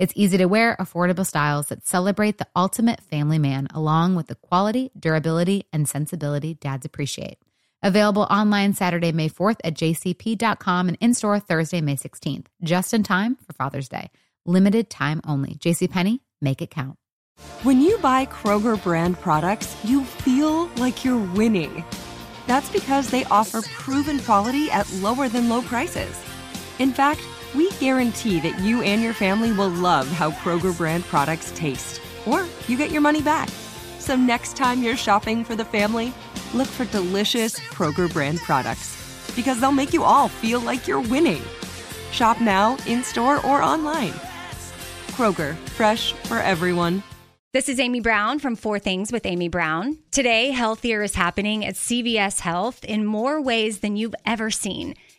It's easy to wear, affordable styles that celebrate the ultimate family man, along with the quality, durability, and sensibility dads appreciate. Available online Saturday, May 4th at jcp.com and in store Thursday, May 16th, just in time for Father's Day. Limited time only. JCPenney, make it count. When you buy Kroger brand products, you feel like you're winning. That's because they offer proven quality at lower than low prices. In fact, we guarantee that you and your family will love how Kroger brand products taste, or you get your money back. So next time you're shopping for the family, look for delicious Kroger brand products because they'll make you all feel like you're winning. Shop now, in store, or online. Kroger, fresh for everyone. This is Amy Brown from Four Things with Amy Brown. Today, healthier is happening at CVS Health in more ways than you've ever seen.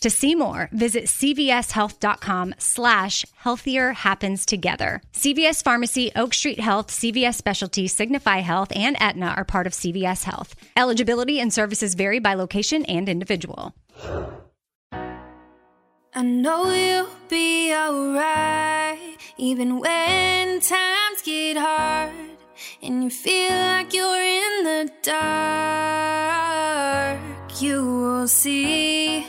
To see more, visit cvshealth.com slash healthier happens together. CVS Pharmacy, Oak Street Health, CVS Specialty, Signify Health, and Aetna are part of CVS Health. Eligibility and services vary by location and individual. I know you'll be alright, even when times get hard and you feel like you're in the dark. You will see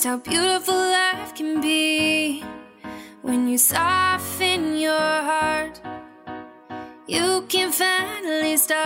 just how beautiful life can be when you soften your heart. You can finally start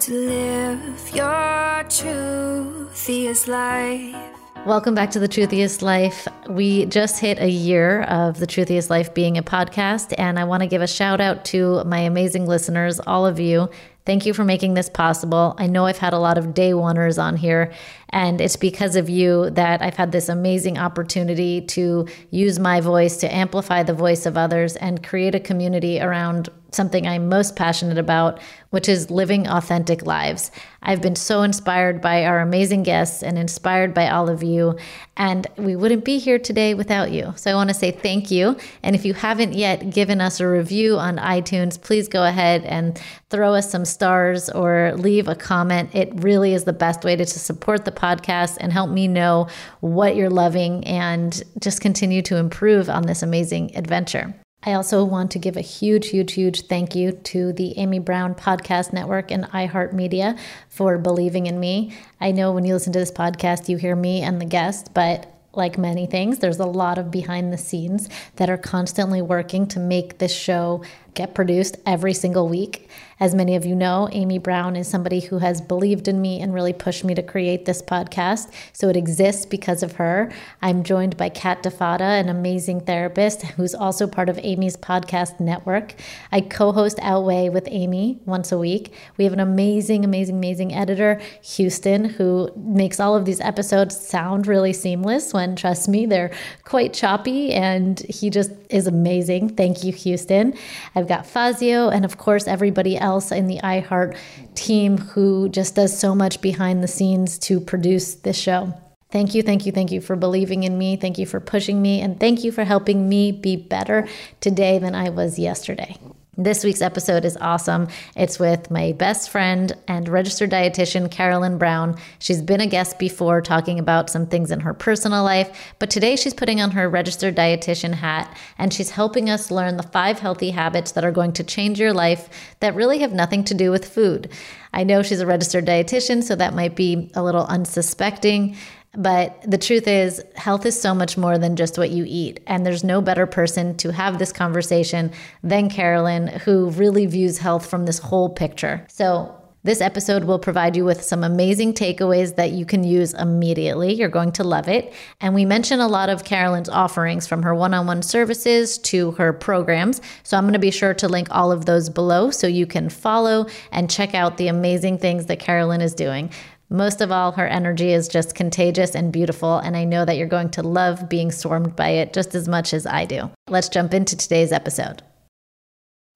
to live your truthiest life. Welcome back to The Truthiest Life. We just hit a year of The Truthiest Life being a podcast, and I want to give a shout out to my amazing listeners, all of you. Thank you for making this possible. I know I've had a lot of day oneers on here, and it's because of you that I've had this amazing opportunity to use my voice to amplify the voice of others and create a community around something I'm most passionate about, which is living authentic lives. I've been so inspired by our amazing guests and inspired by all of you, and we wouldn't be here today without you. So I want to say thank you. And if you haven't yet given us a review on iTunes, please go ahead and throw us some stars or leave a comment. It really is the best way to, support the podcast and help me know what you're loving and just continue to improve on this amazing adventure. I also want to give a huge, huge, huge thank you to the Amy Brown Podcast Network and iHeartMedia for believing in me. I know when you listen to this podcast, you hear me and the guest, but like many things, there's a lot of behind the scenes that are constantly working to make this show get produced every single week. As many of you know, Amy Brown is somebody who has believed in me and really pushed me to create this podcast. So it exists because of her. I'm joined by Kat DeFada, an amazing therapist who's also part of Amy's podcast network. I co host Outway with Amy once a week. We have an amazing, amazing, amazing editor, Houston, who makes all of these episodes sound really seamless when, trust me, they're quite choppy and he just is amazing. Thank you, Houston. I've got Fazio and, of course, everybody else else in the iHeart team who just does so much behind the scenes to produce this show. Thank you, thank you, thank you for believing in me. Thank you for pushing me. And thank you for helping me be better today than I was yesterday. This week's episode is awesome. It's with my best friend and registered dietitian, Carolyn Brown. She's been a guest before talking about some things in her personal life, but today she's putting on her registered dietitian hat and she's helping us learn the five healthy habits that are going to change your life that really have nothing to do with food. I know she's a registered dietitian, so that might be a little unsuspecting. But the truth is, health is so much more than just what you eat. And there's no better person to have this conversation than Carolyn, who really views health from this whole picture. So This episode will provide you with some amazing takeaways that you can use immediately. You're going to love it. And we mention a lot of Carolyn's offerings from her one on one services to her programs. So I'm going to be sure to link all of those below so you can follow and check out the amazing things that Carolyn is doing. Most of all, her energy is just contagious and beautiful, and I know that you're going to love being swarmed by it just as much as I do. Let's jump into today's episode.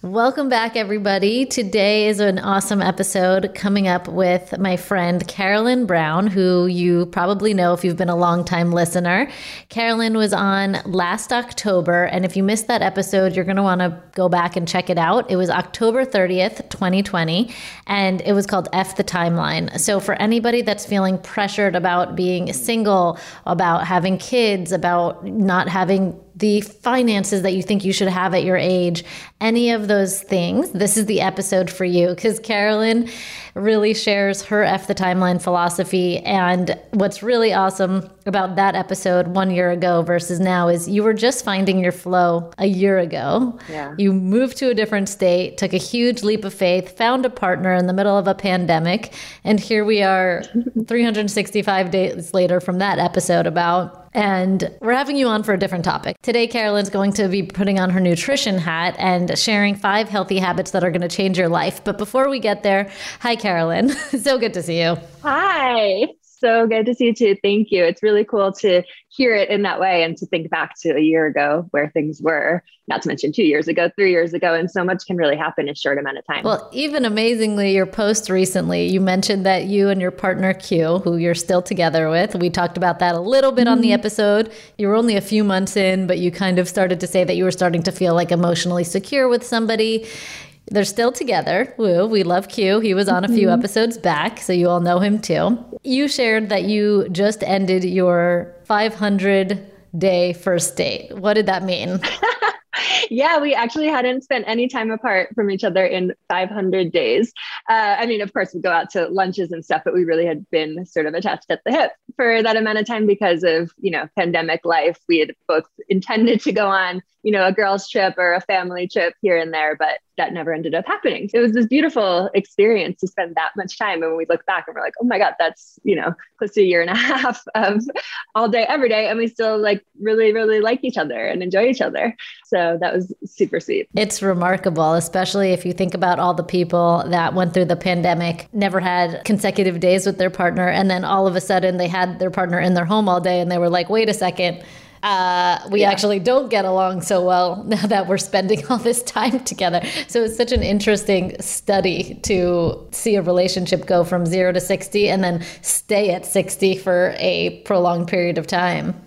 Welcome back, everybody. Today is an awesome episode coming up with my friend Carolyn Brown, who you probably know if you've been a long time listener. Carolyn was on last October, and if you missed that episode, you're going to want to go back and check it out. It was October 30th, 2020, and it was called F the Timeline. So, for anybody that's feeling pressured about being single, about having kids, about not having the finances that you think you should have at your age, any of those things, this is the episode for you. Because Carolyn really shares her F the timeline philosophy. And what's really awesome about that episode one year ago versus now is you were just finding your flow a year ago. Yeah. You moved to a different state, took a huge leap of faith, found a partner in the middle of a pandemic. And here we are 365 days later from that episode about and we're having you on for a different topic. Today, Carolyn's going to be putting on her nutrition hat and sharing five healthy habits that are going to change your life. But before we get there, hi, Carolyn. so good to see you. Hi so good to see you too. Thank you. It's really cool to hear it in that way and to think back to a year ago where things were, not to mention two years ago, three years ago. And so much can really happen in a short amount of time. Well, even amazingly, your post recently, you mentioned that you and your partner Q, who you're still together with, we talked about that a little bit mm-hmm. on the mm-hmm. episode. You were only a few months in, but you kind of started to say that you were starting to feel like emotionally secure with somebody. They're still together. Woo, we love Q. He was on a few mm-hmm. episodes back, so you all know him too. You shared that you just ended your 500 day first date. What did that mean? yeah, we actually hadn't spent any time apart from each other in 500 days. Uh, I mean, of course, we go out to lunches and stuff, but we really had been sort of attached at the hip for that amount of time because of, you know, pandemic life. We had both intended to go on, you know, a girls' trip or a family trip here and there, but that never ended up happening. It was this beautiful experience to spend that much time. And when we look back and we're like, oh my God, that's, you know, close to a year and a half of all day, every day. And we still like really, really like each other and enjoy each other. So that was super sweet. It's remarkable, especially if you think about all the people that went through the pandemic, never had consecutive days with their partner. And then all of a sudden they had their partner in their home all day and they were like, wait a second uh, we yeah. actually don't get along so well now that we're spending all this time together. So it's such an interesting study to see a relationship go from zero to 60 and then stay at 60 for a prolonged period of time.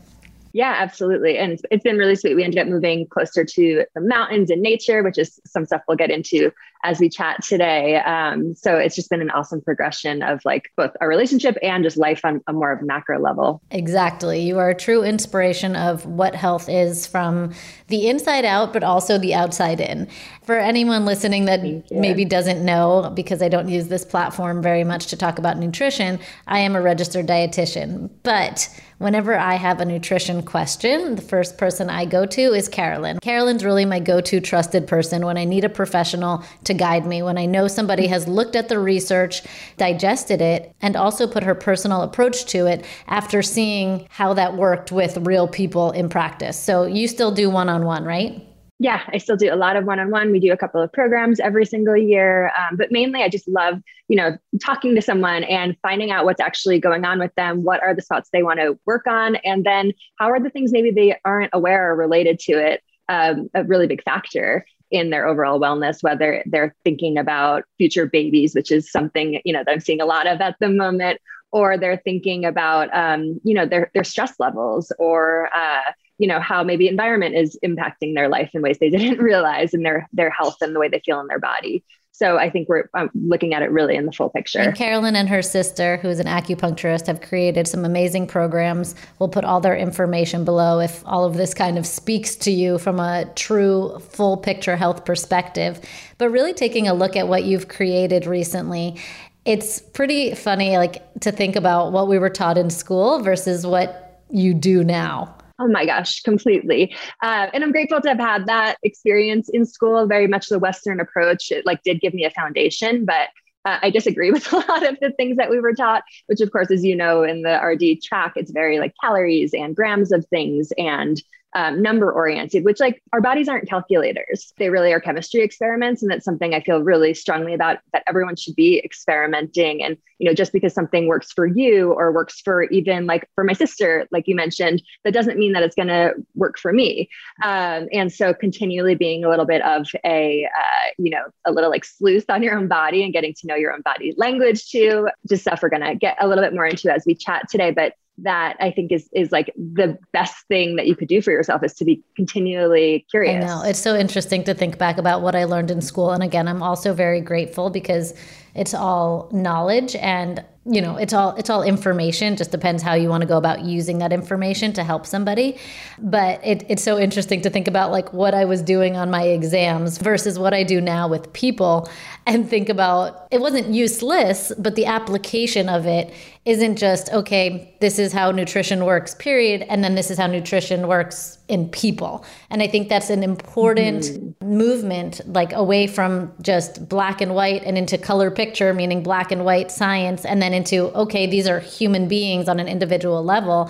Yeah, absolutely. And it's, it's been really sweet. We ended up moving closer to the mountains and nature, which is some stuff we'll get into as we chat today. Um, so it's just been an awesome progression of like both our relationship and just life on a more of macro level. Exactly. You are a true inspiration of what health is from the inside out, but also the outside in. For anyone listening that maybe doesn't know, because I don't use this platform very much to talk about nutrition, I am a registered dietitian. But whenever I have a nutrition question, the first person I go to is Carolyn. Carolyn's really my go to trusted person when I need a professional to guide me, when I know somebody has looked at the research, digested it, and also put her personal approach to it after seeing how that worked with real people in practice. So you still do one on one, right? Yeah, I still do a lot of one-on-one. We do a couple of programs every single year, um, but mainly I just love, you know, talking to someone and finding out what's actually going on with them. What are the spots they want to work on, and then how are the things maybe they aren't aware or related to it um, a really big factor in their overall wellness. Whether they're thinking about future babies, which is something you know that I'm seeing a lot of at the moment, or they're thinking about, um, you know, their their stress levels or uh, you know how maybe environment is impacting their life in ways they didn't realize and their their health and the way they feel in their body. So i think we're um, looking at it really in the full picture. And carolyn and her sister who's an acupuncturist have created some amazing programs. We'll put all their information below if all of this kind of speaks to you from a true full picture health perspective. But really taking a look at what you've created recently it's pretty funny like to think about what we were taught in school versus what you do now Oh my gosh, completely. Uh, and I'm grateful to have had that experience in school. Very much the Western approach. It like did give me a foundation, but uh, I disagree with a lot of the things that we were taught, which, of course, as you know, in the RD track, it's very like calories and grams of things and um, number oriented, which like our bodies aren't calculators. They really are chemistry experiments. And that's something I feel really strongly about that everyone should be experimenting. And, you know, just because something works for you or works for even like for my sister, like you mentioned, that doesn't mean that it's going to work for me. Um, and so continually being a little bit of a, uh, you know, a little like sleuth on your own body and getting to know your own body language too, just stuff we're going to get a little bit more into as we chat today. But that I think is is like the best thing that you could do for yourself is to be continually curious. I know. It's so interesting to think back about what I learned in school. And again, I'm also very grateful because it's all knowledge and you know it's all it's all information just depends how you want to go about using that information to help somebody but it, it's so interesting to think about like what i was doing on my exams versus what i do now with people and think about it wasn't useless but the application of it isn't just okay this is how nutrition works period and then this is how nutrition works in people and i think that's an important mm-hmm. movement like away from just black and white and into color picture meaning black and white science and then into okay these are human beings on an individual level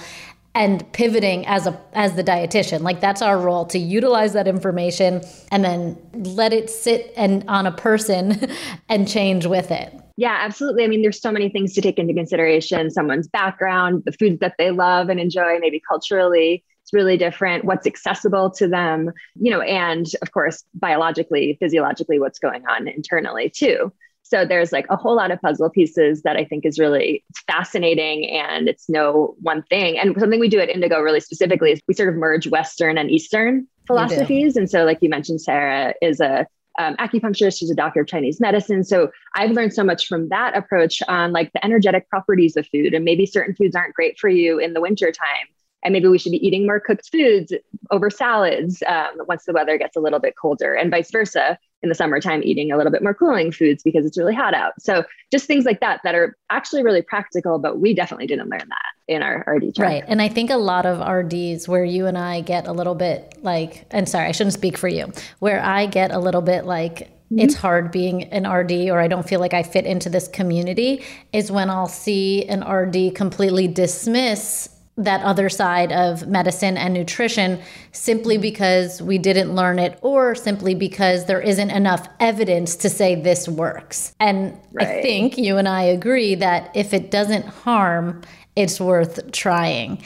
and pivoting as a as the dietitian. Like that's our role to utilize that information and then let it sit and on a person and change with it. Yeah absolutely. I mean there's so many things to take into consideration. Someone's background the foods that they love and enjoy maybe culturally it's really different. What's accessible to them you know and of course biologically physiologically what's going on internally too so there's like a whole lot of puzzle pieces that I think is really fascinating and it's no one thing. And something we do at Indigo really specifically is we sort of merge Western and Eastern philosophies. And so like you mentioned, Sarah is a um, acupuncturist. She's a doctor of Chinese medicine. So I've learned so much from that approach on like the energetic properties of food and maybe certain foods aren't great for you in the winter time and maybe we should be eating more cooked foods over salads um, once the weather gets a little bit colder and vice versa in the summertime eating a little bit more cooling foods because it's really hot out so just things like that that are actually really practical but we definitely didn't learn that in our rd track. right and i think a lot of rds where you and i get a little bit like and sorry i shouldn't speak for you where i get a little bit like Mm-hmm. it's hard being an RD or I don't feel like I fit into this community is when I'll see an RD completely dismiss that other side of medicine and nutrition simply because we didn't learn it or simply because there isn't enough evidence to say this works. And right. I think you and I agree that if it doesn't harm, it's worth trying.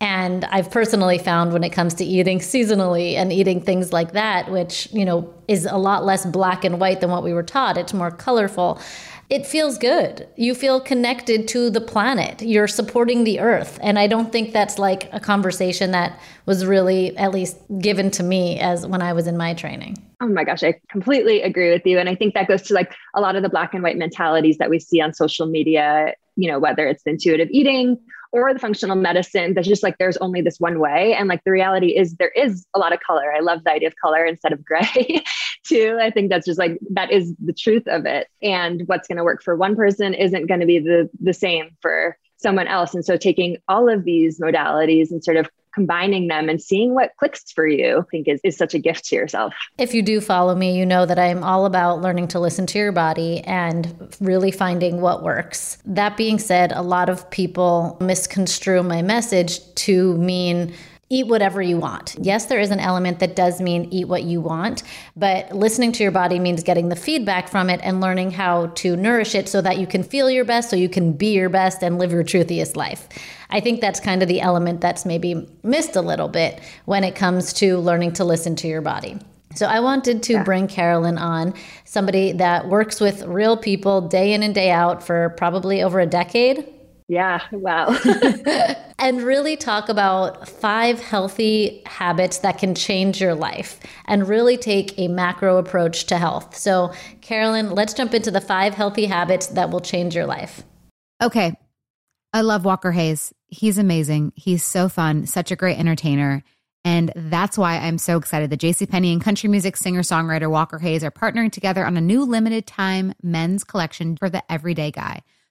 And I've personally found when it comes to eating seasonally and eating things like that, which, you know, is a lot less black and white than what we were taught, it's more colorful it feels good. You feel connected to the planet. You're supporting the earth. And I don't think that's like a conversation that was really at least given to me as when I was in my training. Oh my gosh, I completely agree with you. And I think that goes to like a lot of the black and white mentalities that we see on social media, you know, whether it's intuitive eating or the functional medicine that's just like there's only this one way. And like the reality is there is a lot of color. I love the idea of color instead of gray too. I think that's just like that is the truth of it. And what's going to work for one person isn't going to be the the same for someone else. And so taking all of these modalities and sort of combining them and seeing what clicks for you, I think is, is such a gift to yourself. If you do follow me, you know that I'm all about learning to listen to your body and really finding what works. That being said, a lot of people misconstrue my message to mean eat whatever you want. Yes, there is an element that does mean eat what you want, but listening to your body means getting the feedback from it and learning how to nourish it so that you can feel your best, so you can be your best and live your truthiest life. I think that's kind of the element that's maybe missed a little bit when it comes to learning to listen to your body. So I wanted to yeah. bring Carolyn on, somebody that works with real people day in and day out for probably over a decade. Yeah, wow. and really talk about five healthy habits that can change your life and really take a macro approach to health. So, Carolyn, let's jump into the five healthy habits that will change your life. Okay. I love Walker Hayes. He's amazing. He's so fun, such a great entertainer. And that's why I'm so excited that JCPenney and country music singer songwriter Walker Hayes are partnering together on a new limited time men's collection for the everyday guy.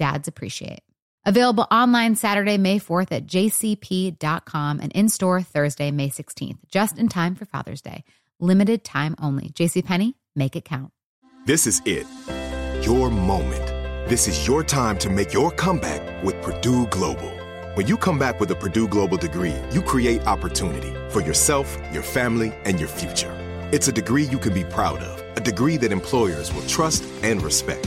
dads appreciate. Available online Saturday, May 4th at jcp.com and in store Thursday, May 16th, just in time for Father's Day. Limited time only. JCPenney, make it count. This is it. Your moment. This is your time to make your comeback with Purdue Global. When you come back with a Purdue Global degree, you create opportunity for yourself, your family, and your future. It's a degree you can be proud of, a degree that employers will trust and respect.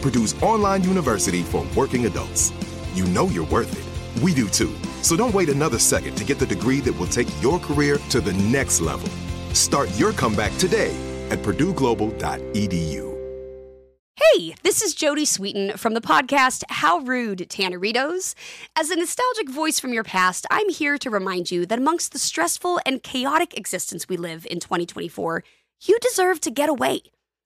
Purdue's online university for working adults. You know you're worth it. We do too. So don't wait another second to get the degree that will take your career to the next level. Start your comeback today at purdueglobal.edu. Hey, this is Jodie Sweetin from the podcast How Rude, Tanneritos. As a nostalgic voice from your past, I'm here to remind you that amongst the stressful and chaotic existence we live in 2024, you deserve to get away.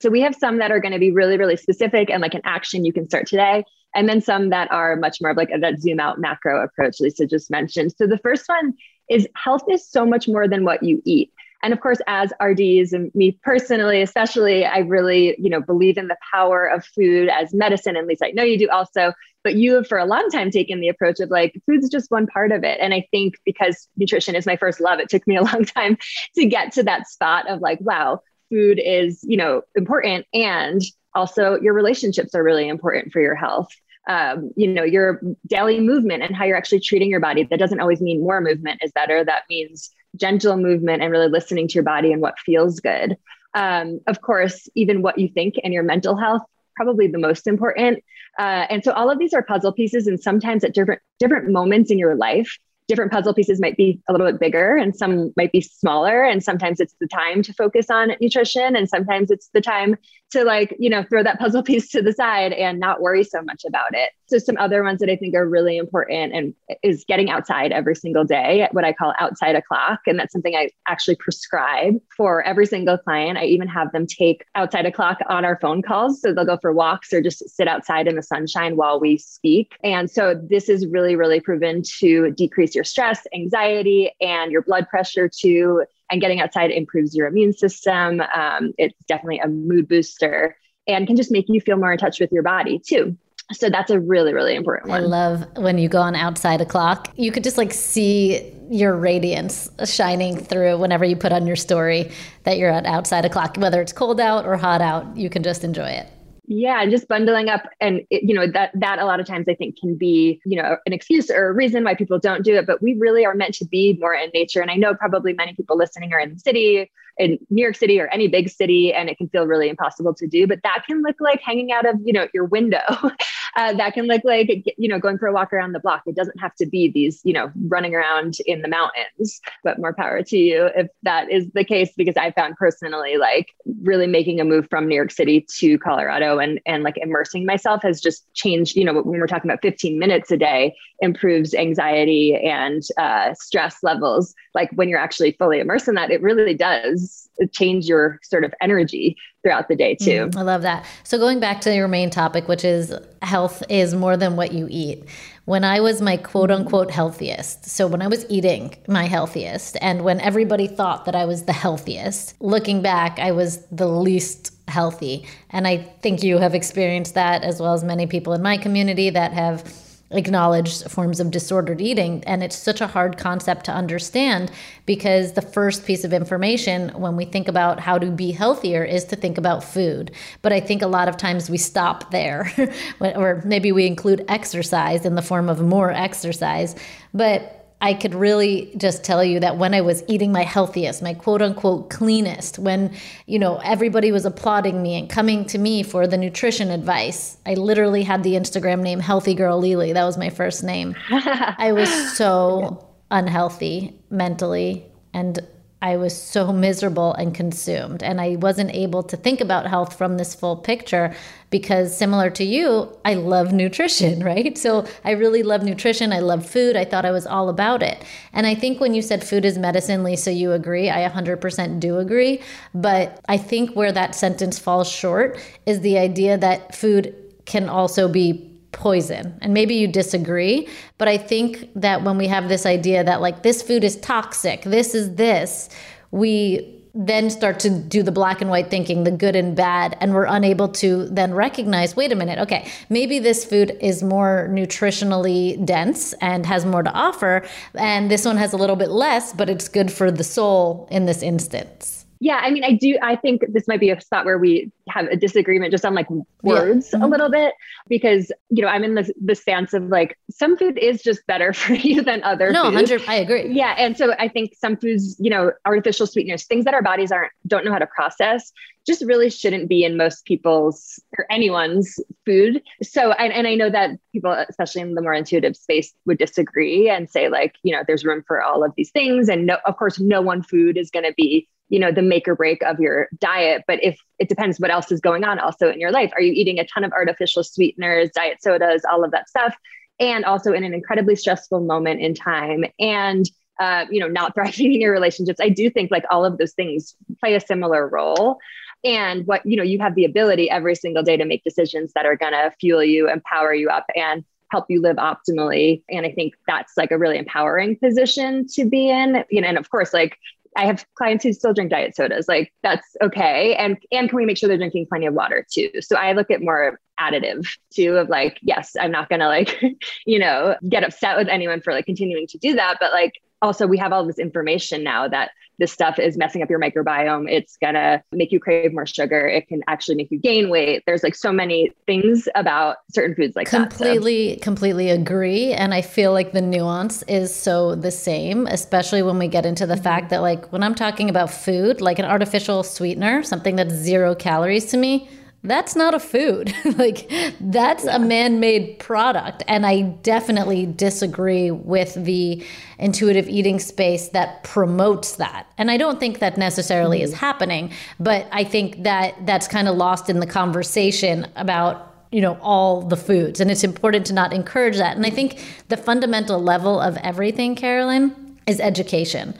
So we have some that are going to be really, really specific and like an action you can start today. And then some that are much more of like that zoom out macro approach Lisa just mentioned. So the first one is health is so much more than what you eat. And of course, as RDs and me personally, especially, I really, you know, believe in the power of food as medicine. And Lisa, I know you do also, but you have for a long time taken the approach of like food's just one part of it. And I think because nutrition is my first love, it took me a long time to get to that spot of like, wow, food is, you know, important. And also your relationships are really important for your health. Um, you know your daily movement and how you're actually treating your body that doesn't always mean more movement is better. That means gentle movement and really listening to your body and what feels good. Um, of course even what you think and your mental health probably the most important. Uh, and so all of these are puzzle pieces and sometimes at different different moments in your life different puzzle pieces might be a little bit bigger and some might be smaller. And sometimes it's the time to focus on nutrition and sometimes it's the time to like you know throw that puzzle piece to the side and not worry so much about it. So some other ones that i think are really important and is getting outside every single day what i call outside o'clock. And that's something i actually prescribe for every single client. I even have them take outside o'clock on our phone calls. So they'll go for walks or just sit outside in the sunshine while we speak. And so this is really really proven to decrease your stress anxiety and your blood pressure too and getting outside improves your immune system. Um, it's definitely a mood booster and can just make you feel more in touch with your body too. So that's a really, really important one. I love when you go on outside o'clock. You could just like see your radiance shining through whenever you put on your story that you're at outside o'clock, whether it's cold out or hot out, you can just enjoy it yeah and just bundling up and it, you know that that a lot of times i think can be you know an excuse or a reason why people don't do it but we really are meant to be more in nature and i know probably many people listening are in the city in new york city or any big city and it can feel really impossible to do but that can look like hanging out of you know your window uh, that can look like you know going for a walk around the block. It doesn't have to be these you know running around in the mountains but more power to you if that is the case because i found personally like really making a move from new york city to colorado and and like immersing myself has just changed you know when we're talking about 15 minutes a day improves anxiety and uh, stress levels. Like when you're actually fully immersed in that it really does change your sort of energy throughout the day too. Mm, I love that. So going back to your main topic, which is health is more than what you eat. When I was my quote unquote healthiest, so when I was eating my healthiest, and when everybody thought that I was the healthiest, looking back, I was the least healthy. And I think you have experienced that as well as many people in my community that have acknowledged forms of disordered eating. And it's such a hard concept to understand because the first piece of information when we think about how to be healthier is to think about food. But I think a lot of times we stop there, or maybe we include exercise in the form of more exercise. But I could really just tell you that when I was eating my healthiest, my quote unquote cleanest, when, you know, everybody was applauding me and coming to me for the nutrition advice, I literally had the Instagram name Healthy Girl Lily. That was my first name. I was so unhealthy mentally and I was so miserable and consumed. And I wasn't able to think about health from this full picture because, similar to you, I love nutrition, right? So I really love nutrition. I love food. I thought I was all about it. And I think when you said food is medicine, Lisa, you agree. I 100% do agree. But I think where that sentence falls short is the idea that food can also be poison. And maybe you disagree, but I think that when we have this idea that like this food is toxic, this is this, we then start to do the black and white thinking, the good and bad, and we're unable to then recognize wait a minute, okay, maybe this food is more nutritionally dense and has more to offer, and this one has a little bit less, but it's good for the soul in this instance. Yeah, I mean, I do. I think this might be a spot where we have a disagreement just on like words yeah. mm-hmm. a little bit because you know I'm in the the stance of like some food is just better for you than other. No, hundred. I agree. Yeah, and so I think some foods, you know, artificial sweeteners, things that our bodies aren't don't know how to process, just really shouldn't be in most people's or anyone's food. So, and, and I know that people, especially in the more intuitive space, would disagree and say like, you know, there's room for all of these things, and no, of course, no one food is going to be you know the make or break of your diet but if it depends what else is going on also in your life. Are you eating a ton of artificial sweeteners diet sodas all of that stuff? And also in an incredibly stressful moment in time and uh, you know not thriving in your relationships i do think like all of those things play a similar role. And what you know you have the ability every single day to make decisions that are going to fuel you empower you up and help you live optimally. And i think that's like a really empowering position to be in. You know and of course like I have clients who still drink diet sodas. Like that's okay. And and can we make sure they're drinking plenty of water too? So I look at more additive too of like, yes, I'm not gonna like, you know, get upset with anyone for like continuing to do that. But like also we have all this information now that this stuff is messing up your microbiome. It's gonna make you crave more sugar. It can actually make you gain weight. There's like so many things about certain foods like completely, that, so. completely agree. And I feel like the nuance is so the same, especially when we get into the mm-hmm. fact that like when I'm talking about food, like an artificial sweetener, something that's zero calories to me, that's not a food. like that's yeah. a man-made product and I definitely disagree with the intuitive eating space that promotes that. And I don't think that necessarily mm-hmm. is happening, but I think that that's kind of lost in the conversation about you know all the foods and it's important to not encourage that and i think the fundamental level of everything carolyn is education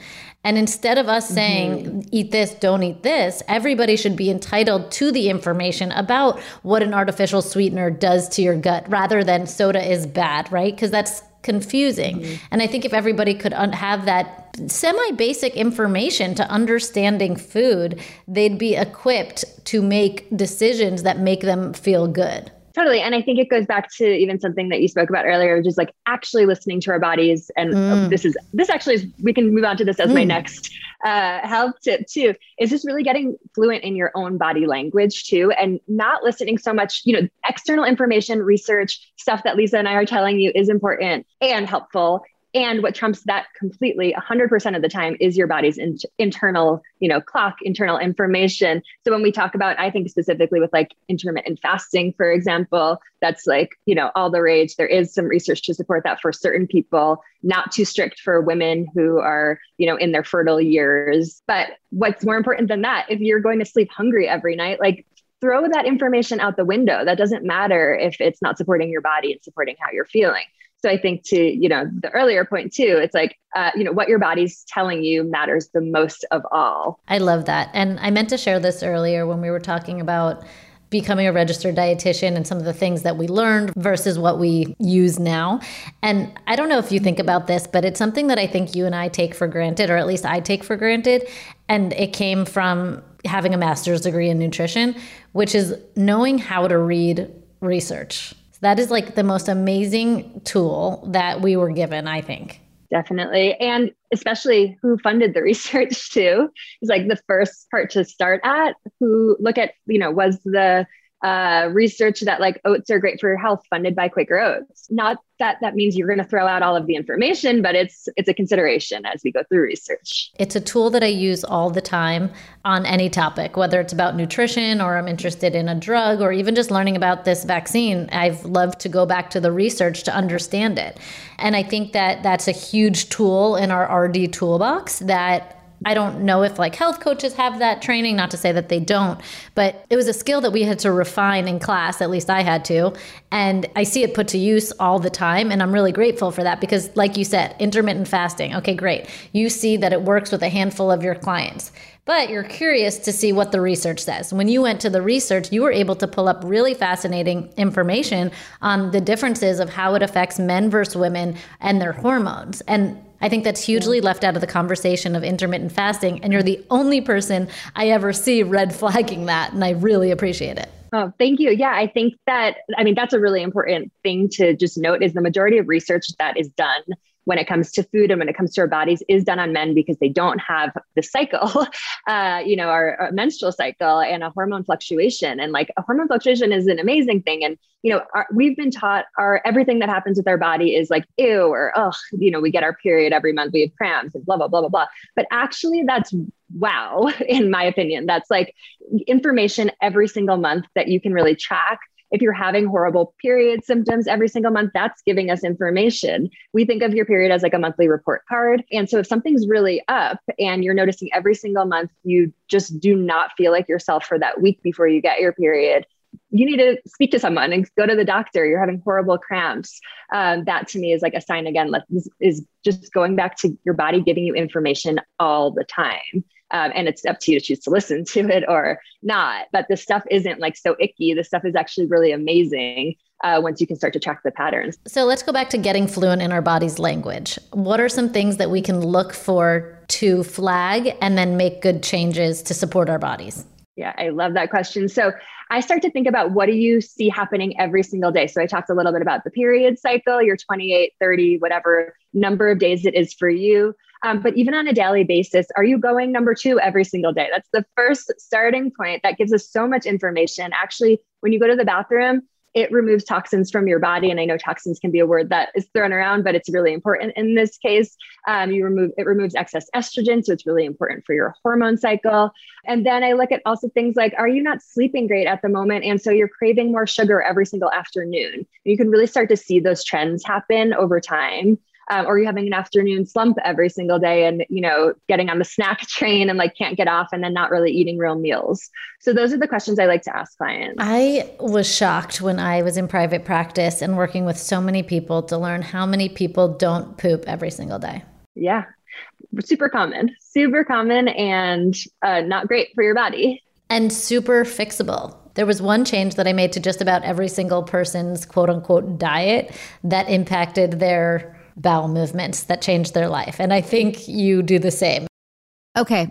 and instead of us saying, mm-hmm. eat this, don't eat this, everybody should be entitled to the information about what an artificial sweetener does to your gut rather than soda is bad, right? Because that's confusing. Mm-hmm. And I think if everybody could un- have that semi basic information to understanding food, they'd be equipped to make decisions that make them feel good. Totally. And I think it goes back to even something that you spoke about earlier, which is like actually listening to our bodies. And mm. this is, this actually is, we can move on to this as mm. my next uh, health tip too, is just really getting fluent in your own body language too, and not listening so much, you know, external information, research, stuff that Lisa and I are telling you is important and helpful and what trumps that completely 100% of the time is your body's in- internal you know clock internal information. So when we talk about i think specifically with like intermittent fasting for example that's like you know all the rage. There is some research to support that for certain people not too strict for women who are you know in their fertile years. But what's more important than that if you're going to sleep hungry every night like throw that information out the window. That doesn't matter if it's not supporting your body and supporting how you're feeling so I think to, you know, the earlier point too, it's like, uh, you know, what your body's telling you matters the most of all. I love that. And I meant to share this earlier when we were talking about becoming a registered dietitian and some of the things that we learned versus what we use now. And I don't know if you think about this, but it's something that I think you and I take for granted, or at least I take for granted. And it came from having a master's degree in nutrition, which is knowing how to read research. That is like the most amazing tool that we were given, I think. Definitely. And especially who funded the research too is like the first part to start at who look at, you know, was the uh, research that like oats are great for your health funded by Quaker Oats. Not that that means you're going to throw out all of the information, but it's it's a consideration as we go through research. It's a tool that I use all the time on any topic, whether it's about nutrition or I'm interested in a drug or even just learning about this vaccine. I've loved to go back to the research to understand it. And I think that that's a huge tool in our RD toolbox that I don't know if like health coaches have that training, not to say that they don't, but it was a skill that we had to refine in class, at least I had to. And I see it put to use all the time. And I'm really grateful for that because, like you said, intermittent fasting. Okay, great. You see that it works with a handful of your clients but you're curious to see what the research says. When you went to the research, you were able to pull up really fascinating information on the differences of how it affects men versus women and their hormones. And I think that's hugely left out of the conversation of intermittent fasting. And you're the only person I ever see red flagging that. And I really appreciate it. Oh, thank you. Yeah, I think that, I mean, that's a really important thing to just note is the majority of research that is done when it comes to food and when it comes to our bodies is done on men because they don't have the cycle, uh, you know, our, our, menstrual cycle and a hormone fluctuation. And like a hormone fluctuation is an amazing thing. And, you know, our, we've been taught our everything that happens with our body is like, ew, or, oh, you know, we get our period every month, we have cramps and blah, blah, blah, blah, blah. But actually, that's wow, in my opinion. That's like information every single month that you can really track if you're having horrible period symptoms every single month, that's giving us information. We think of your period as like a monthly report card. And so if something's really up and you're noticing every single month, you just do not feel like yourself for that week before you get your period, you need to speak to someone and go to the doctor. You're having horrible cramps. Um, that to me is like a sign again, is, is just going back to your body giving you information all the time. Um, and it's up to you to choose to listen to it or not. But the stuff isn't like so icky. The stuff is actually really amazing uh, once you can start to track the patterns. So let's go back to getting fluent in our body's language. What are some things that we can look for to flag and then make good changes to support our bodies? Yeah, I love that question. So I start to think about what do you see happening every single day? So I talked a little bit about the period cycle, your 28, 30, whatever number of days it is for you. Um, but even on a daily basis, are you going number two every single day? That's the first starting point that gives us so much information. Actually, when you go to the bathroom, it removes toxins from your body. And I know toxins can be a word that is thrown around, but it's really important in this case. Um, you remove it removes excess estrogen, so it's really important for your hormone cycle. And then I look at also things like, are you not sleeping great at the moment? And so you're craving more sugar every single afternoon. You can really start to see those trends happen over time um, or you're having an afternoon slump every single day and you know getting on the snack train and like can't get off and then not really eating real meals. So those are the questions i like to ask clients. I was shocked when i was in private practice and working with so many people to learn how many people don't poop every single day. Yeah. Super common. Super common and uh, not great for your body. And super fixable. There was one change that I made to just about every single person's quote unquote diet that impacted their bowel movements that changed their life. And I think you do the same. Okay.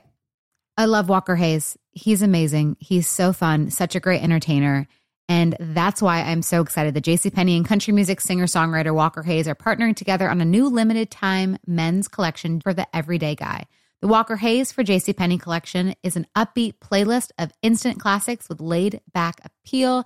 I love Walker Hayes. He's amazing. He's so fun, such a great entertainer. And that's why I'm so excited that JCPenney and country music singer songwriter Walker Hayes are partnering together on a new limited time men's collection for the everyday guy. The Walker Hayes for JCPenney collection is an upbeat playlist of instant classics with laid back appeal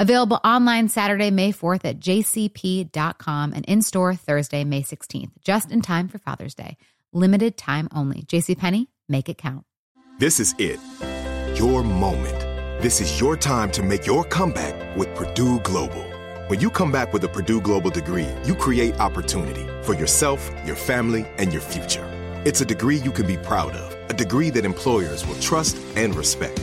Available online Saturday, May 4th at jcp.com and in store Thursday, May 16th, just in time for Father's Day. Limited time only. JCPenney, make it count. This is it. Your moment. This is your time to make your comeback with Purdue Global. When you come back with a Purdue Global degree, you create opportunity for yourself, your family, and your future. It's a degree you can be proud of, a degree that employers will trust and respect.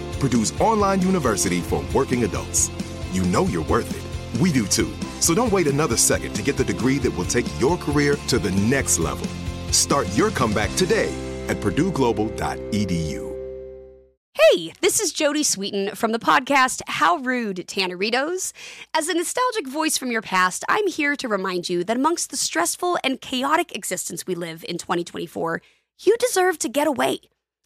Purdue's online university for working adults. You know you're worth it. We do too. So don't wait another second to get the degree that will take your career to the next level. Start your comeback today at purdueglobal.edu. Hey, this is Jodie Sweetin from the podcast How Rude, Tanneritos. As a nostalgic voice from your past, I'm here to remind you that amongst the stressful and chaotic existence we live in 2024, you deserve to get away.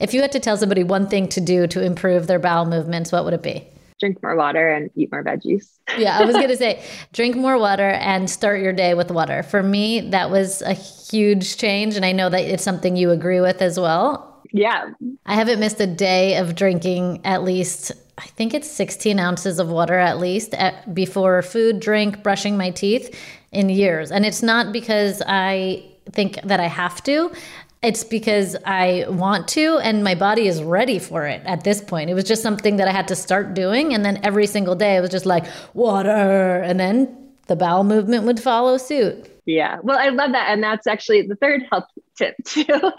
If you had to tell somebody one thing to do to improve their bowel movements, what would it be? Drink more water and eat more veggies. yeah, I was going to say drink more water and start your day with water. For me, that was a huge change. And I know that it's something you agree with as well. Yeah. I haven't missed a day of drinking at least, I think it's 16 ounces of water at least at, before food, drink, brushing my teeth in years. And it's not because I think that I have to. It's because I want to and my body is ready for it at this point. It was just something that I had to start doing. And then every single day it was just like, water. And then the bowel movement would follow suit. Yeah. Well, I love that. And that's actually the third health tip too.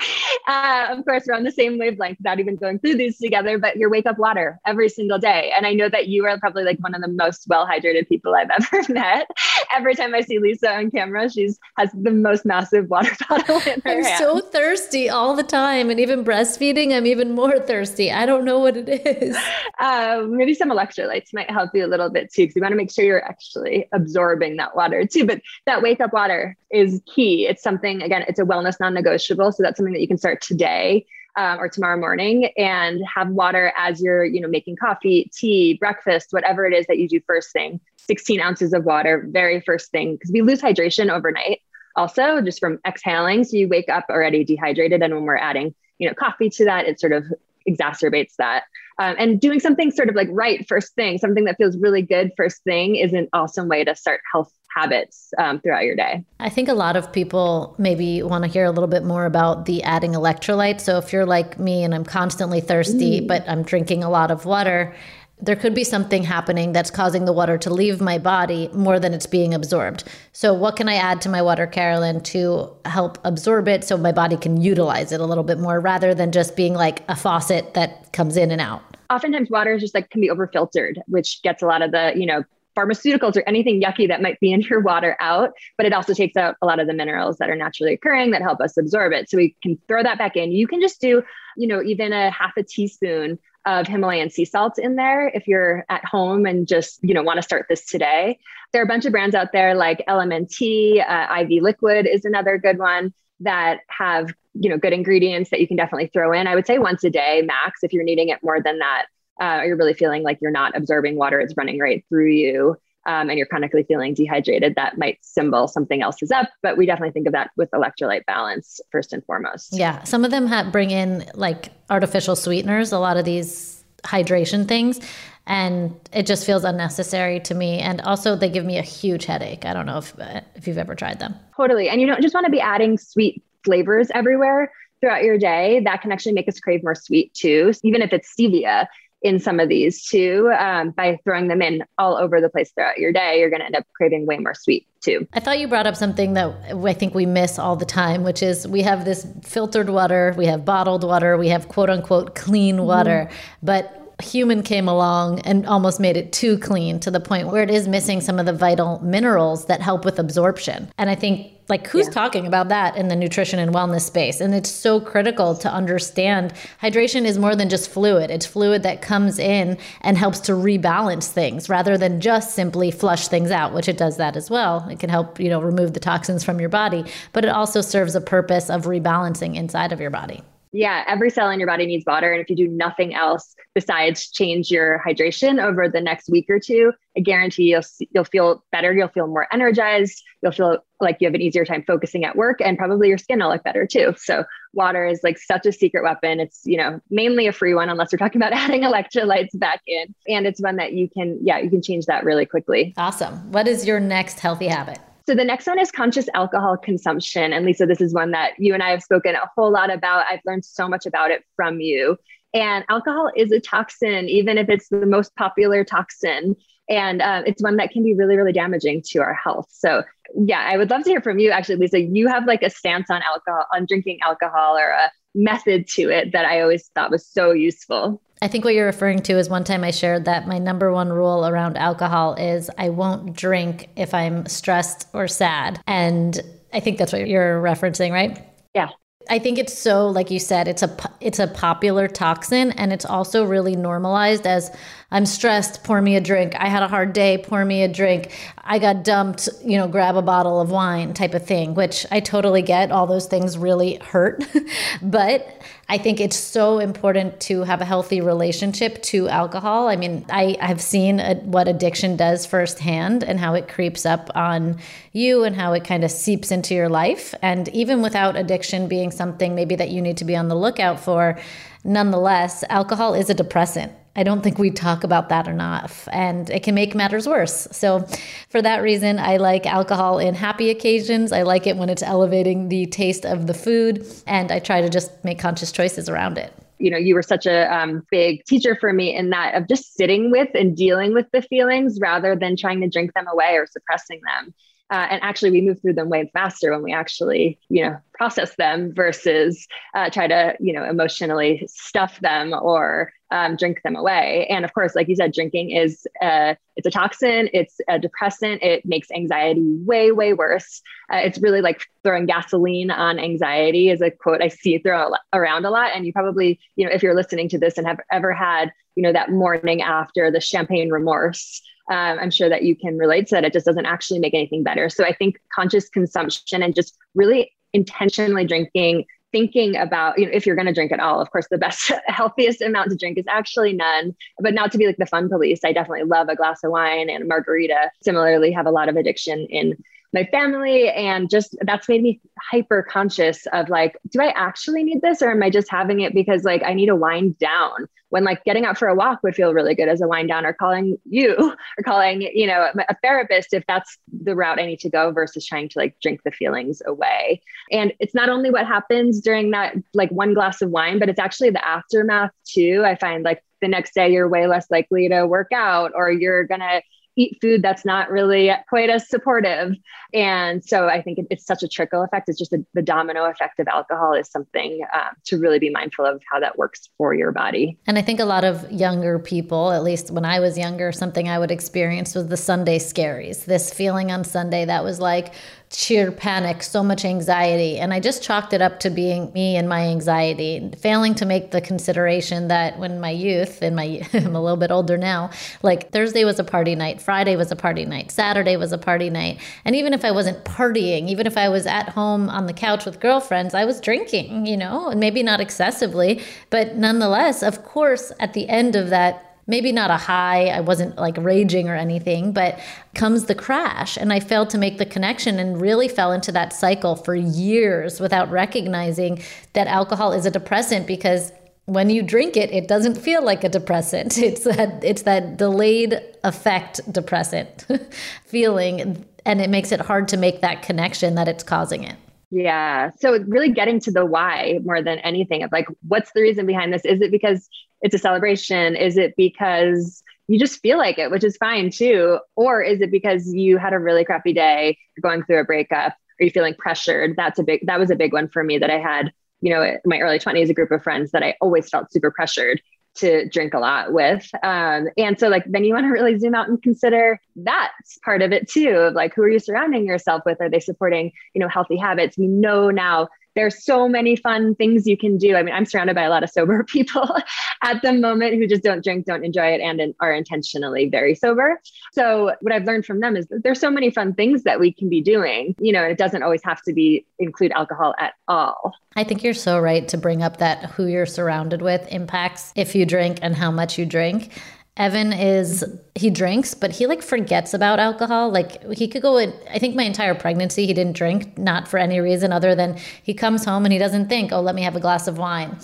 Uh, of course, we're on the same wavelength without even going through these together, but your wake up water every single day. And I know that you are probably like one of the most well hydrated people I've ever met. Every time I see Lisa on camera, she's has the most massive water bottle in her I'm hand. so thirsty all the time. And even breastfeeding, I'm even more thirsty. I don't know what it is. Uh, maybe some electrolytes might help you a little bit too, because you want to make sure you're actually absorbing that water too. But that wake up water is key. It's something, again, it's a wellness non negotiable. So that's something that you can start today. Um, or tomorrow morning and have water as you're you know making coffee tea breakfast whatever it is that you do first thing 16 ounces of water very first thing because we lose hydration overnight also just from exhaling so you wake up already dehydrated and when we're adding you know coffee to that it sort of exacerbates that um, and doing something sort of like right first thing something that feels really good first thing is an awesome way to start health habits um, throughout your day. I think a lot of people maybe want to hear a little bit more about the adding electrolytes. So if you're like me and I'm constantly thirsty, mm. but I'm drinking a lot of water, there could be something happening that's causing the water to leave my body more than it's being absorbed. So, what can I add to my water, Carolyn, to help absorb it so my body can utilize it a little bit more rather than just being like a faucet that comes in and out? Oftentimes, water is just like can be over filtered, which gets a lot of the, you know, pharmaceuticals or anything yucky that might be in your water out, but it also takes out a lot of the minerals that are naturally occurring that help us absorb it. So we can throw that back in. You can just do, you know, even a half a teaspoon of Himalayan sea salt in there if you're at home and just, you know, want to start this today. There are a bunch of brands out there like LMNT, uh, IV Liquid is another good one that have, you know, good ingredients that you can definitely throw in. I would say once a day max if you're needing it more than that uh, you're really feeling like you're not absorbing water, it's running right through you. Um, and you're chronically feeling dehydrated, that might symbol something else is up. But we definitely think of that with electrolyte balance first and foremost. Yeah. Some of them have, bring in like artificial sweeteners, a lot of these hydration things. And it just feels unnecessary to me. And also, they give me a huge headache. I don't know if, if you've ever tried them. Totally. And you don't just want to be adding sweet flavors everywhere throughout your day. That can actually make us crave more sweet too. Even if it's stevia, in some of these too. Um, by throwing them in all over the place throughout your day, you're going to end up craving way more sweet too. I thought you brought up something that I think we miss all the time, which is we have this filtered water, we have bottled water, we have quote unquote clean water, mm-hmm. but human came along and almost made it too clean to the point where it is missing some of the vital minerals that help with absorption. And I think like who's yeah. talking about that in the nutrition and wellness space and it's so critical to understand hydration is more than just fluid it's fluid that comes in and helps to rebalance things rather than just simply flush things out which it does that as well it can help you know remove the toxins from your body but it also serves a purpose of rebalancing inside of your body yeah, every cell in your body needs water. And if you do nothing else besides change your hydration over the next week or two, I guarantee you'll you'll feel better. You'll feel more energized. You'll feel like you have an easier time focusing at work, and probably your skin will look better too. So water is like such a secret weapon. It's you know mainly a free one unless we're talking about adding electrolytes back in, and it's one that you can yeah you can change that really quickly. Awesome. What is your next healthy habit? So the next one is conscious alcohol consumption. And Lisa, this is one that you and I have spoken a whole lot about. I've learned so much about it from you. And alcohol is a toxin, even if it's the most popular toxin. And uh, it's one that can be really, really damaging to our health. So, yeah, I would love to hear from you. Actually, Lisa, you have like a stance on alcohol, on drinking alcohol, or a method to it that I always thought was so useful. I think what you're referring to is one time I shared that my number one rule around alcohol is I won't drink if I'm stressed or sad. And I think that's what you're referencing, right? Yeah. I think it's so like you said it's a it's a popular toxin and it's also really normalized as I'm stressed, pour me a drink. I had a hard day, pour me a drink. I got dumped, you know, grab a bottle of wine type of thing, which I totally get. All those things really hurt. but I think it's so important to have a healthy relationship to alcohol. I mean, I have seen a, what addiction does firsthand and how it creeps up on you and how it kind of seeps into your life. And even without addiction being something maybe that you need to be on the lookout for, nonetheless, alcohol is a depressant. I don't think we talk about that enough, and it can make matters worse. So, for that reason, I like alcohol in happy occasions. I like it when it's elevating the taste of the food, and I try to just make conscious choices around it. You know, you were such a um, big teacher for me in that of just sitting with and dealing with the feelings rather than trying to drink them away or suppressing them. Uh, and actually, we move through them way faster when we actually, you know, process them versus uh, try to, you know, emotionally stuff them or um, drink them away. And of course, like you said, drinking is uh, it's a toxin, it's a depressant, it makes anxiety way, way worse. Uh, it's really like throwing gasoline on anxiety is a quote I see thrown around a lot. And you probably, you know, if you're listening to this and have ever had, you know, that morning after the champagne remorse um, I'm sure that you can relate to that. It just doesn't actually make anything better. So I think conscious consumption and just really intentionally drinking, thinking about, you know, if you're going to drink at all, of course, the best, healthiest amount to drink is actually none, but not to be like the fun police. I definitely love a glass of wine and a margarita. Similarly, have a lot of addiction in my family and just that's made me hyper conscious of like do i actually need this or am i just having it because like i need to wind down? When like getting out for a walk would feel really good as a wind down or calling you or calling you know a therapist if that's the route i need to go versus trying to like drink the feelings away. And it's not only what happens during that like one glass of wine but it's actually the aftermath too i find like the next day you're way less likely to work out or you're gonna eat food that's not really quite as supportive. And so I think it's such a trickle effect. It's just a, the domino effect of alcohol is something um, to really be mindful of how that works for your body. And I think a lot of younger people, at least when I was younger, something I would experience was the Sunday scaries. This feeling on Sunday that was like, sheer panic, so much anxiety. And I just chalked it up to being me and my anxiety, failing to make the consideration that when my youth, and my I'm a little bit older now, like Thursday was a party night, Friday was a party night, Saturday was a party night. And even if I wasn't partying, even if I was at home on the couch with girlfriends, I was drinking, you know, and maybe not excessively, but nonetheless, of course, at the end of that maybe not a high, I wasn't like raging or anything, but comes the crash. And I failed to make the connection and really fell into that cycle for years without recognizing that alcohol is a depressant because when you drink it, it doesn't feel like a depressant. It's that it's that delayed effect depressant feeling and it makes it hard to make that connection that it's causing it. Yeah. So really getting to the why more than anything of like, what's the reason behind this? Is it because it's a celebration? Is it because you just feel like it, which is fine too? Or is it because you had a really crappy day, you're going through a breakup, are you feeling pressured? That's a big, that was a big one for me that I had, you know, in my early 20s, a group of friends that I always felt super pressured to drink a lot with. Um, and so like then you want to really zoom out and consider that's part of it too, of like who are you surrounding yourself with? Are they supporting, you know, healthy habits? We know now there's so many fun things you can do. I mean, I'm surrounded by a lot of sober people at the moment who just don't drink, don't enjoy it, and are intentionally very sober. So, what I've learned from them is that there's so many fun things that we can be doing. You know, it doesn't always have to be include alcohol at all. I think you're so right to bring up that who you're surrounded with impacts if you drink and how much you drink. Evan is he drinks, but he like forgets about alcohol. Like he could go in I think my entire pregnancy he didn't drink, not for any reason other than he comes home and he doesn't think, "Oh, let me have a glass of wine."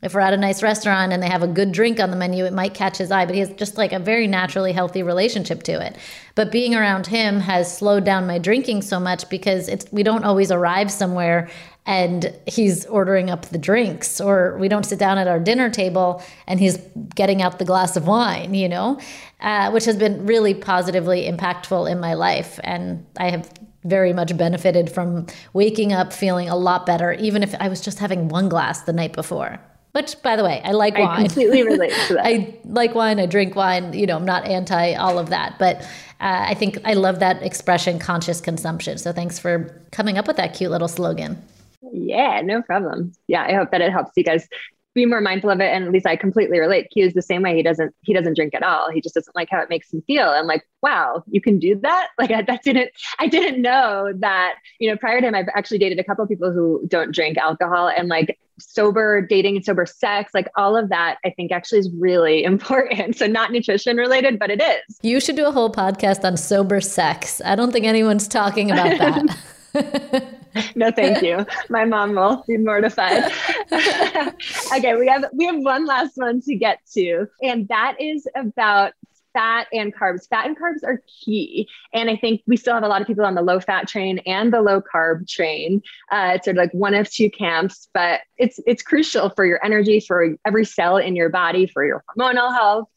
If we're at a nice restaurant and they have a good drink on the menu, it might catch his eye, but he has just like a very naturally healthy relationship to it. But being around him has slowed down my drinking so much because it's we don't always arrive somewhere and he's ordering up the drinks or we don't sit down at our dinner table and he's getting out the glass of wine you know uh, which has been really positively impactful in my life. And i have very much benefited from waking up feeling a lot better even if i was just having one glass the night before. Which by the way i like wine. i completely relate to that. I like wine i drink wine you know i'm not anti all of that. But uh, i think i love that expression conscious consumption. So thanks for coming up with that cute little slogan yeah, no problem. Yeah, I hope that it helps you guys be more mindful of it. And at least I completely relate. Q is the same way. He doesn't he doesn't drink at all. He just doesn't like how it makes him feel. I'm like, wow, you can do that. Like I, that didn't I didn't know that. You know, prior to him, I've actually dated a couple of people who don't drink alcohol and like sober dating and sober sex, like all of that. I think actually is really important. So not nutrition related, but it is. You should do a whole podcast on sober sex. I don't think anyone's talking about that. no, thank you. My mom will be mortified. okay, we have we have one last one to get to, and that is about fat and carbs. Fat and carbs are key. And I think we still have a lot of people on the low fat train and the low carb train. Uh, it's sort of like one of two camps, but it's it's crucial for your energy, for every cell in your body, for your hormonal health.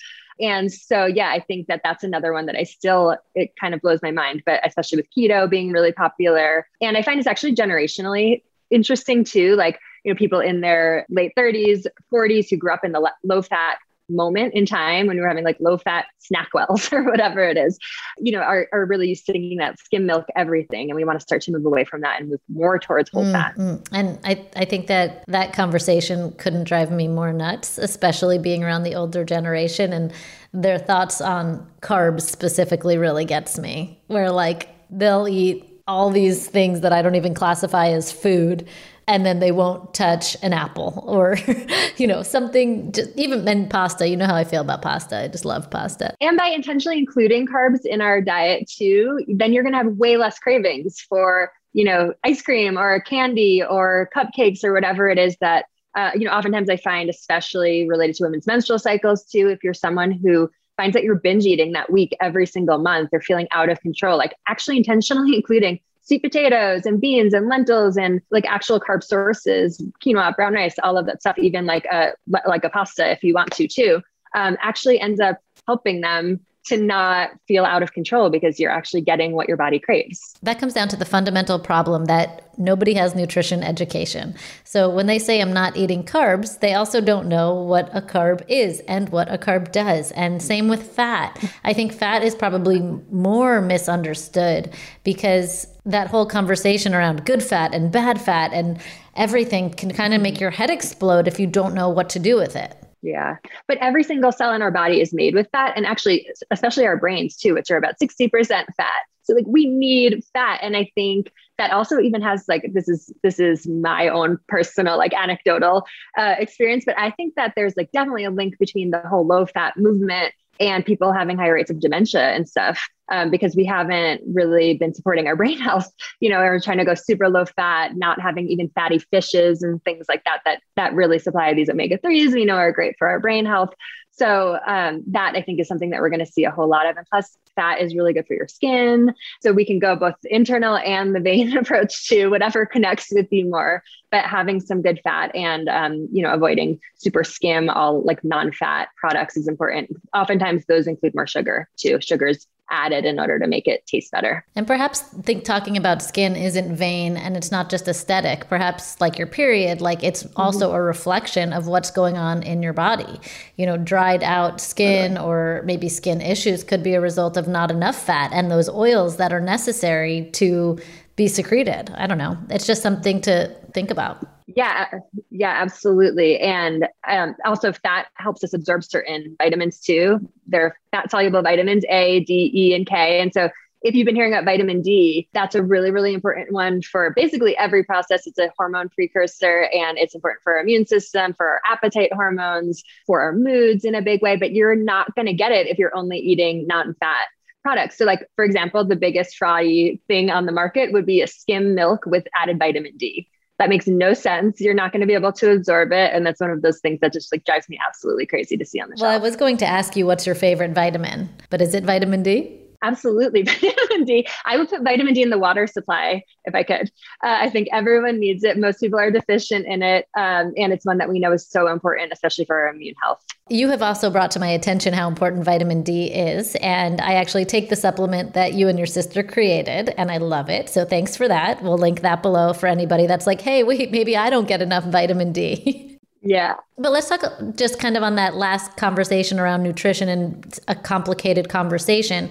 And so, yeah, I think that that's another one that I still, it kind of blows my mind, but especially with keto being really popular. And I find it's actually generationally interesting too. Like, you know, people in their late 30s, 40s who grew up in the low fat moment in time when we are having like low fat snack wells or whatever it is, you know, are, are really seeing that skim milk everything. And we want to start to move away from that and move more towards whole mm-hmm. fat. And I, I think that that conversation couldn't drive me more nuts, especially being around the older generation and their thoughts on carbs specifically really gets me. Where like they'll eat all these things that I don't even classify as food and then they won't touch an apple or you know something just even and pasta you know how i feel about pasta. I just love pasta. And by intentionally including carbs in our diet too then you're going to have way less cravings for you know ice cream or candy or cupcakes or whatever it is that uh, you know oftentimes i find especially related to women's menstrual cycles too if you're someone who finds that you're binge eating that week every single month or feeling out of control like actually intentionally including sweet potatoes and beans and lentils and like actual carb sources, quinoa, brown rice, all of that stuff, even like a like a pasta if you want to too, um, actually ends up helping them to not feel out of control because you're actually getting what your body craves. That comes down to the fundamental problem that nobody has nutrition education. So when they say I'm not eating carbs, they also don't know what a carb is and what a carb does. And same with fat. I think fat is probably more misunderstood because that whole conversation around good fat and bad fat and everything can kind of make your head explode if you don't know what to do with it. Yeah. But every single cell in our body is made with fat. And actually, especially our brains too, which are about 60% fat. So like we need fat. And I think that also even has like this is this is my own personal like anecdotal uh, experience. But I think that there's like definitely a link between the whole low fat movement and people having higher rates of dementia and stuff um, because we haven't really been supporting our brain health you know we're trying to go super low fat not having even fatty fishes and things like that that that really supply these omega-3s we know are great for our brain health so um, that I think is something that we're going to see a whole lot of. And plus, fat is really good for your skin. So we can go both internal and the vein approach to whatever connects with you more. But having some good fat and um, you know avoiding super skim, all like non-fat products is important. Oftentimes, those include more sugar too. Sugars added in order to make it taste better. And perhaps think talking about skin isn't vain and it's not just aesthetic. Perhaps like your period, like it's mm-hmm. also a reflection of what's going on in your body. You know, dried out skin or maybe skin issues could be a result of not enough fat and those oils that are necessary to be secreted. I don't know. It's just something to think about. Yeah, yeah, absolutely. And um, also, fat helps us absorb certain vitamins too. They're fat soluble vitamins A, D, E, and K. And so, if you've been hearing about vitamin D, that's a really, really important one for basically every process. It's a hormone precursor and it's important for our immune system, for our appetite hormones, for our moods in a big way. But you're not going to get it if you're only eating non fat products. So, like, for example, the biggest frotty thing on the market would be a skim milk with added vitamin D that makes no sense. You're not going to be able to absorb it. And that's one of those things that just like drives me absolutely crazy to see on the shelf. Well, I was going to ask you what's your favorite vitamin, but is it vitamin D? Absolutely, vitamin D. I would put vitamin D in the water supply if I could. Uh, I think everyone needs it. Most people are deficient in it, um, and it's one that we know is so important, especially for our immune health. You have also brought to my attention how important vitamin D is, and I actually take the supplement that you and your sister created, and I love it. So thanks for that. We'll link that below for anybody that's like, hey, wait, maybe I don't get enough vitamin D. Yeah. But let's talk just kind of on that last conversation around nutrition and a complicated conversation.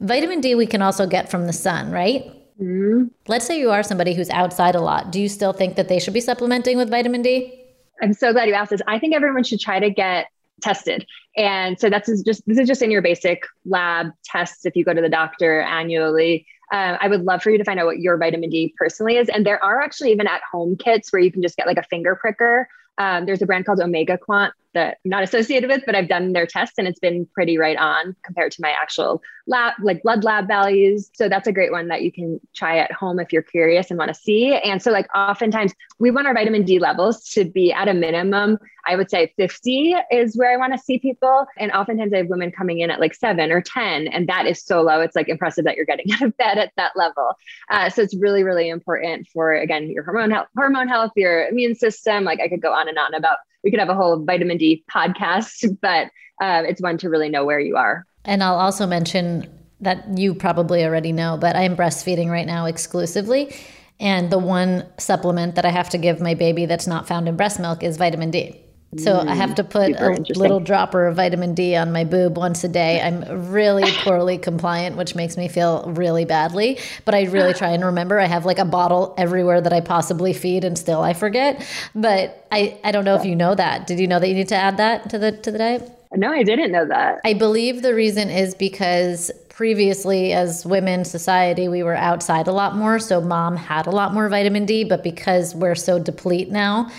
Vitamin D we can also get from the sun, right? Mm-hmm. Let's say you are somebody who's outside a lot. Do you still think that they should be supplementing with vitamin D? I'm so glad you asked this. I think everyone should try to get tested. And so that's just this is just in your basic lab tests if you go to the doctor annually. Um, I would love for you to find out what your vitamin D personally is. And there are actually even at home kits where you can just get like a finger pricker. Um, there's a brand called Omega Quant that I'm not associated with, but I've done their tests and it's been pretty right on compared to my actual lab, like blood lab values. So that's a great one that you can try at home if you're curious and want to see. And so, like, oftentimes we want our vitamin D levels to be at a minimum. I would say 50 is where I want to see people. And oftentimes I have women coming in at like seven or 10, and that is so low. It's like impressive that you're getting out of bed at that level. Uh, so it's really, really important for, again, your hormone health, hormone health, your immune system. Like, I could go on and on about we could have a whole vitamin D podcast, but uh, it's one to really know where you are. And I'll also mention that you probably already know, but I'm breastfeeding right now exclusively. And the one supplement that I have to give my baby that's not found in breast milk is vitamin D. So I have mm, to put a little dropper of vitamin D on my boob once a day. I'm really poorly compliant, which makes me feel really badly. But I really try and remember. I have like a bottle everywhere that I possibly feed, and still I forget. But I, I don't know if you know that. Did you know that you need to add that to the to the diet? No, I didn't know that. I believe the reason is because previously as women society we were outside a lot more so mom had a lot more vitamin d but because we're so deplete now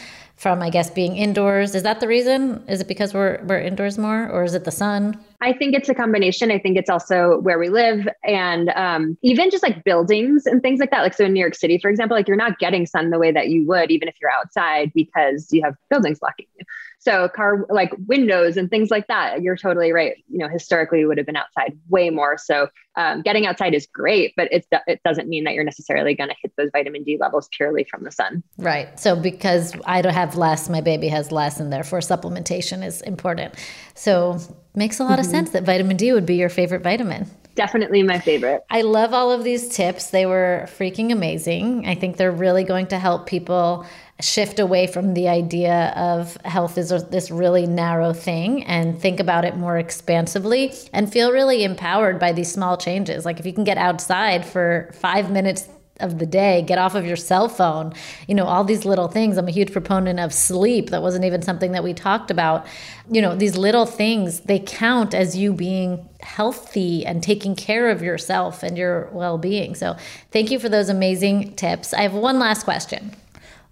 from I guess being indoors. Is that the reason? Is it because we're we're indoors more, or is it the sun? I think it's a combination. I think it's also where we live, and um, even just like buildings and things like that. Like so in New York City, for example, like you're not getting sun the way that you would even if you're outside because you have buildings blocking you. So car like windows and things like that. You're totally right. You know, historically we would have been outside way more. So um, getting outside is great, but it's it doesn't mean that you're necessarily going to hit those vitamin D levels purely from the sun. Right. So because I don't have less, my baby has less, and therefore supplementation is important. So makes a lot mm-hmm. of sense that vitamin D would be your favorite vitamin definitely my favorite. I love all of these tips. They were freaking amazing. I think they're really going to help people shift away from the idea of health is this really narrow thing and think about it more expansively and feel really empowered by these small changes. Like if you can get outside for five minutes of the day, get off of your cell phone, you know, all these little things. I'm a huge proponent of sleep. That wasn't even something that we talked about. You know, these little things, they count as you being healthy and taking care of yourself and your well being. So, thank you for those amazing tips. I have one last question.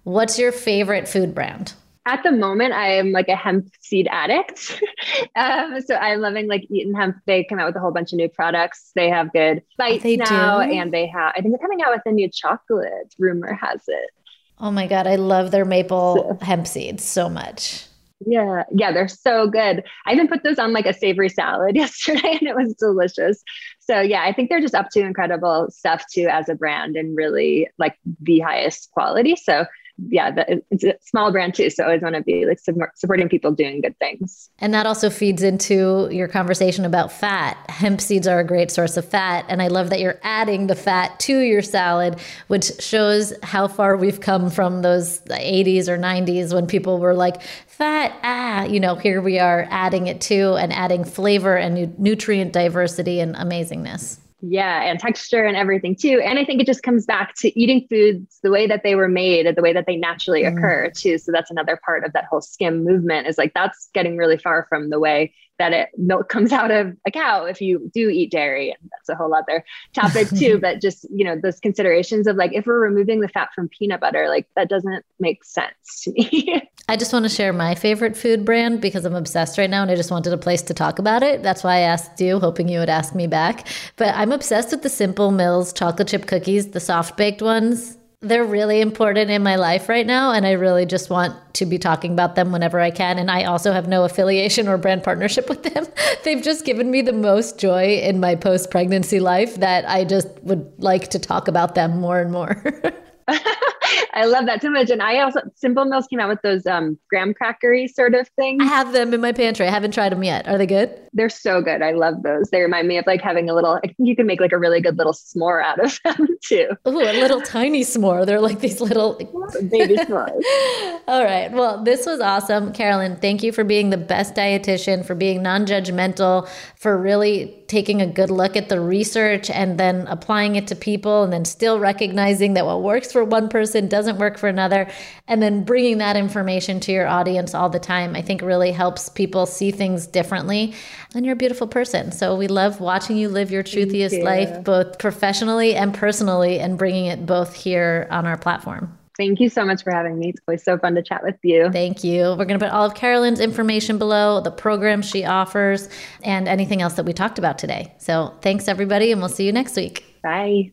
What's your favorite food brand? At the moment, I am like a hemp seed addict. um, so I'm loving like Eton Hemp. They come out with a whole bunch of new products. They have good bites they now, do? and they have. I think they're coming out with a new chocolate. Rumor has it. Oh my god, I love their maple so, hemp seeds so much. Yeah, yeah, they're so good. I even put those on like a savory salad yesterday, and it was delicious. So yeah, I think they're just up to incredible stuff too as a brand, and really like the highest quality. So yeah, the, it's a small brand too. So I always want to be like supporting people doing good things. And that also feeds into your conversation about fat. Hemp seeds are a great source of fat. And I love that you're adding the fat to your salad, which shows how far we've come from those 80s or 90s when people were like, fat, ah, you know, here we are adding it to and adding flavor and nutrient diversity and amazingness. Yeah, and texture and everything too. And I think it just comes back to eating foods the way that they were made and the way that they naturally mm. occur too. So that's another part of that whole skim movement is like that's getting really far from the way that it milk comes out of a cow if you do eat dairy and that's a whole other topic too but just you know those considerations of like if we're removing the fat from peanut butter like that doesn't make sense to me. I just want to share my favorite food brand because i'm obsessed right now and i just wanted a place to talk about it. That's why i asked you hoping you would ask me back. But i'm obsessed with the simple mills chocolate chip cookies the soft baked ones they're really important in my life right now and i really just want to be talking about them whenever i can. And i also have no affiliation or brand partnership with them. They've just given me the most joy in my post pregnancy life that i just would like to talk about them more and more I love that so much. And I also Simple Mills came out with those um graham crackery sort of things. I have them in my pantry. I haven't tried them yet. Are they good? They're so good. I love those. They remind me of like having a little. I think you can make like a really good little s'more out of them too. Oh, a little tiny s'more. They're like these little baby s'mores. All right. Well, this was awesome, Carolyn. Thank you for being the best dietitian, for being non-judgmental, for really taking a good look at the research and then applying it to people, and then still recognizing that what works for one person doesn't work for another, and then bringing that information to your audience all the time, I think really helps people see things differently. And you're a beautiful person. So we love watching you live your truthiest you. life, both professionally and personally, and bringing it both here on our platform. Thank you so much for having me. It's always so fun to chat with you. Thank you. We're going to put all of Carolyn's information below, the program she offers, and anything else that we talked about today. So thanks, everybody, and we'll see you next week. Bye.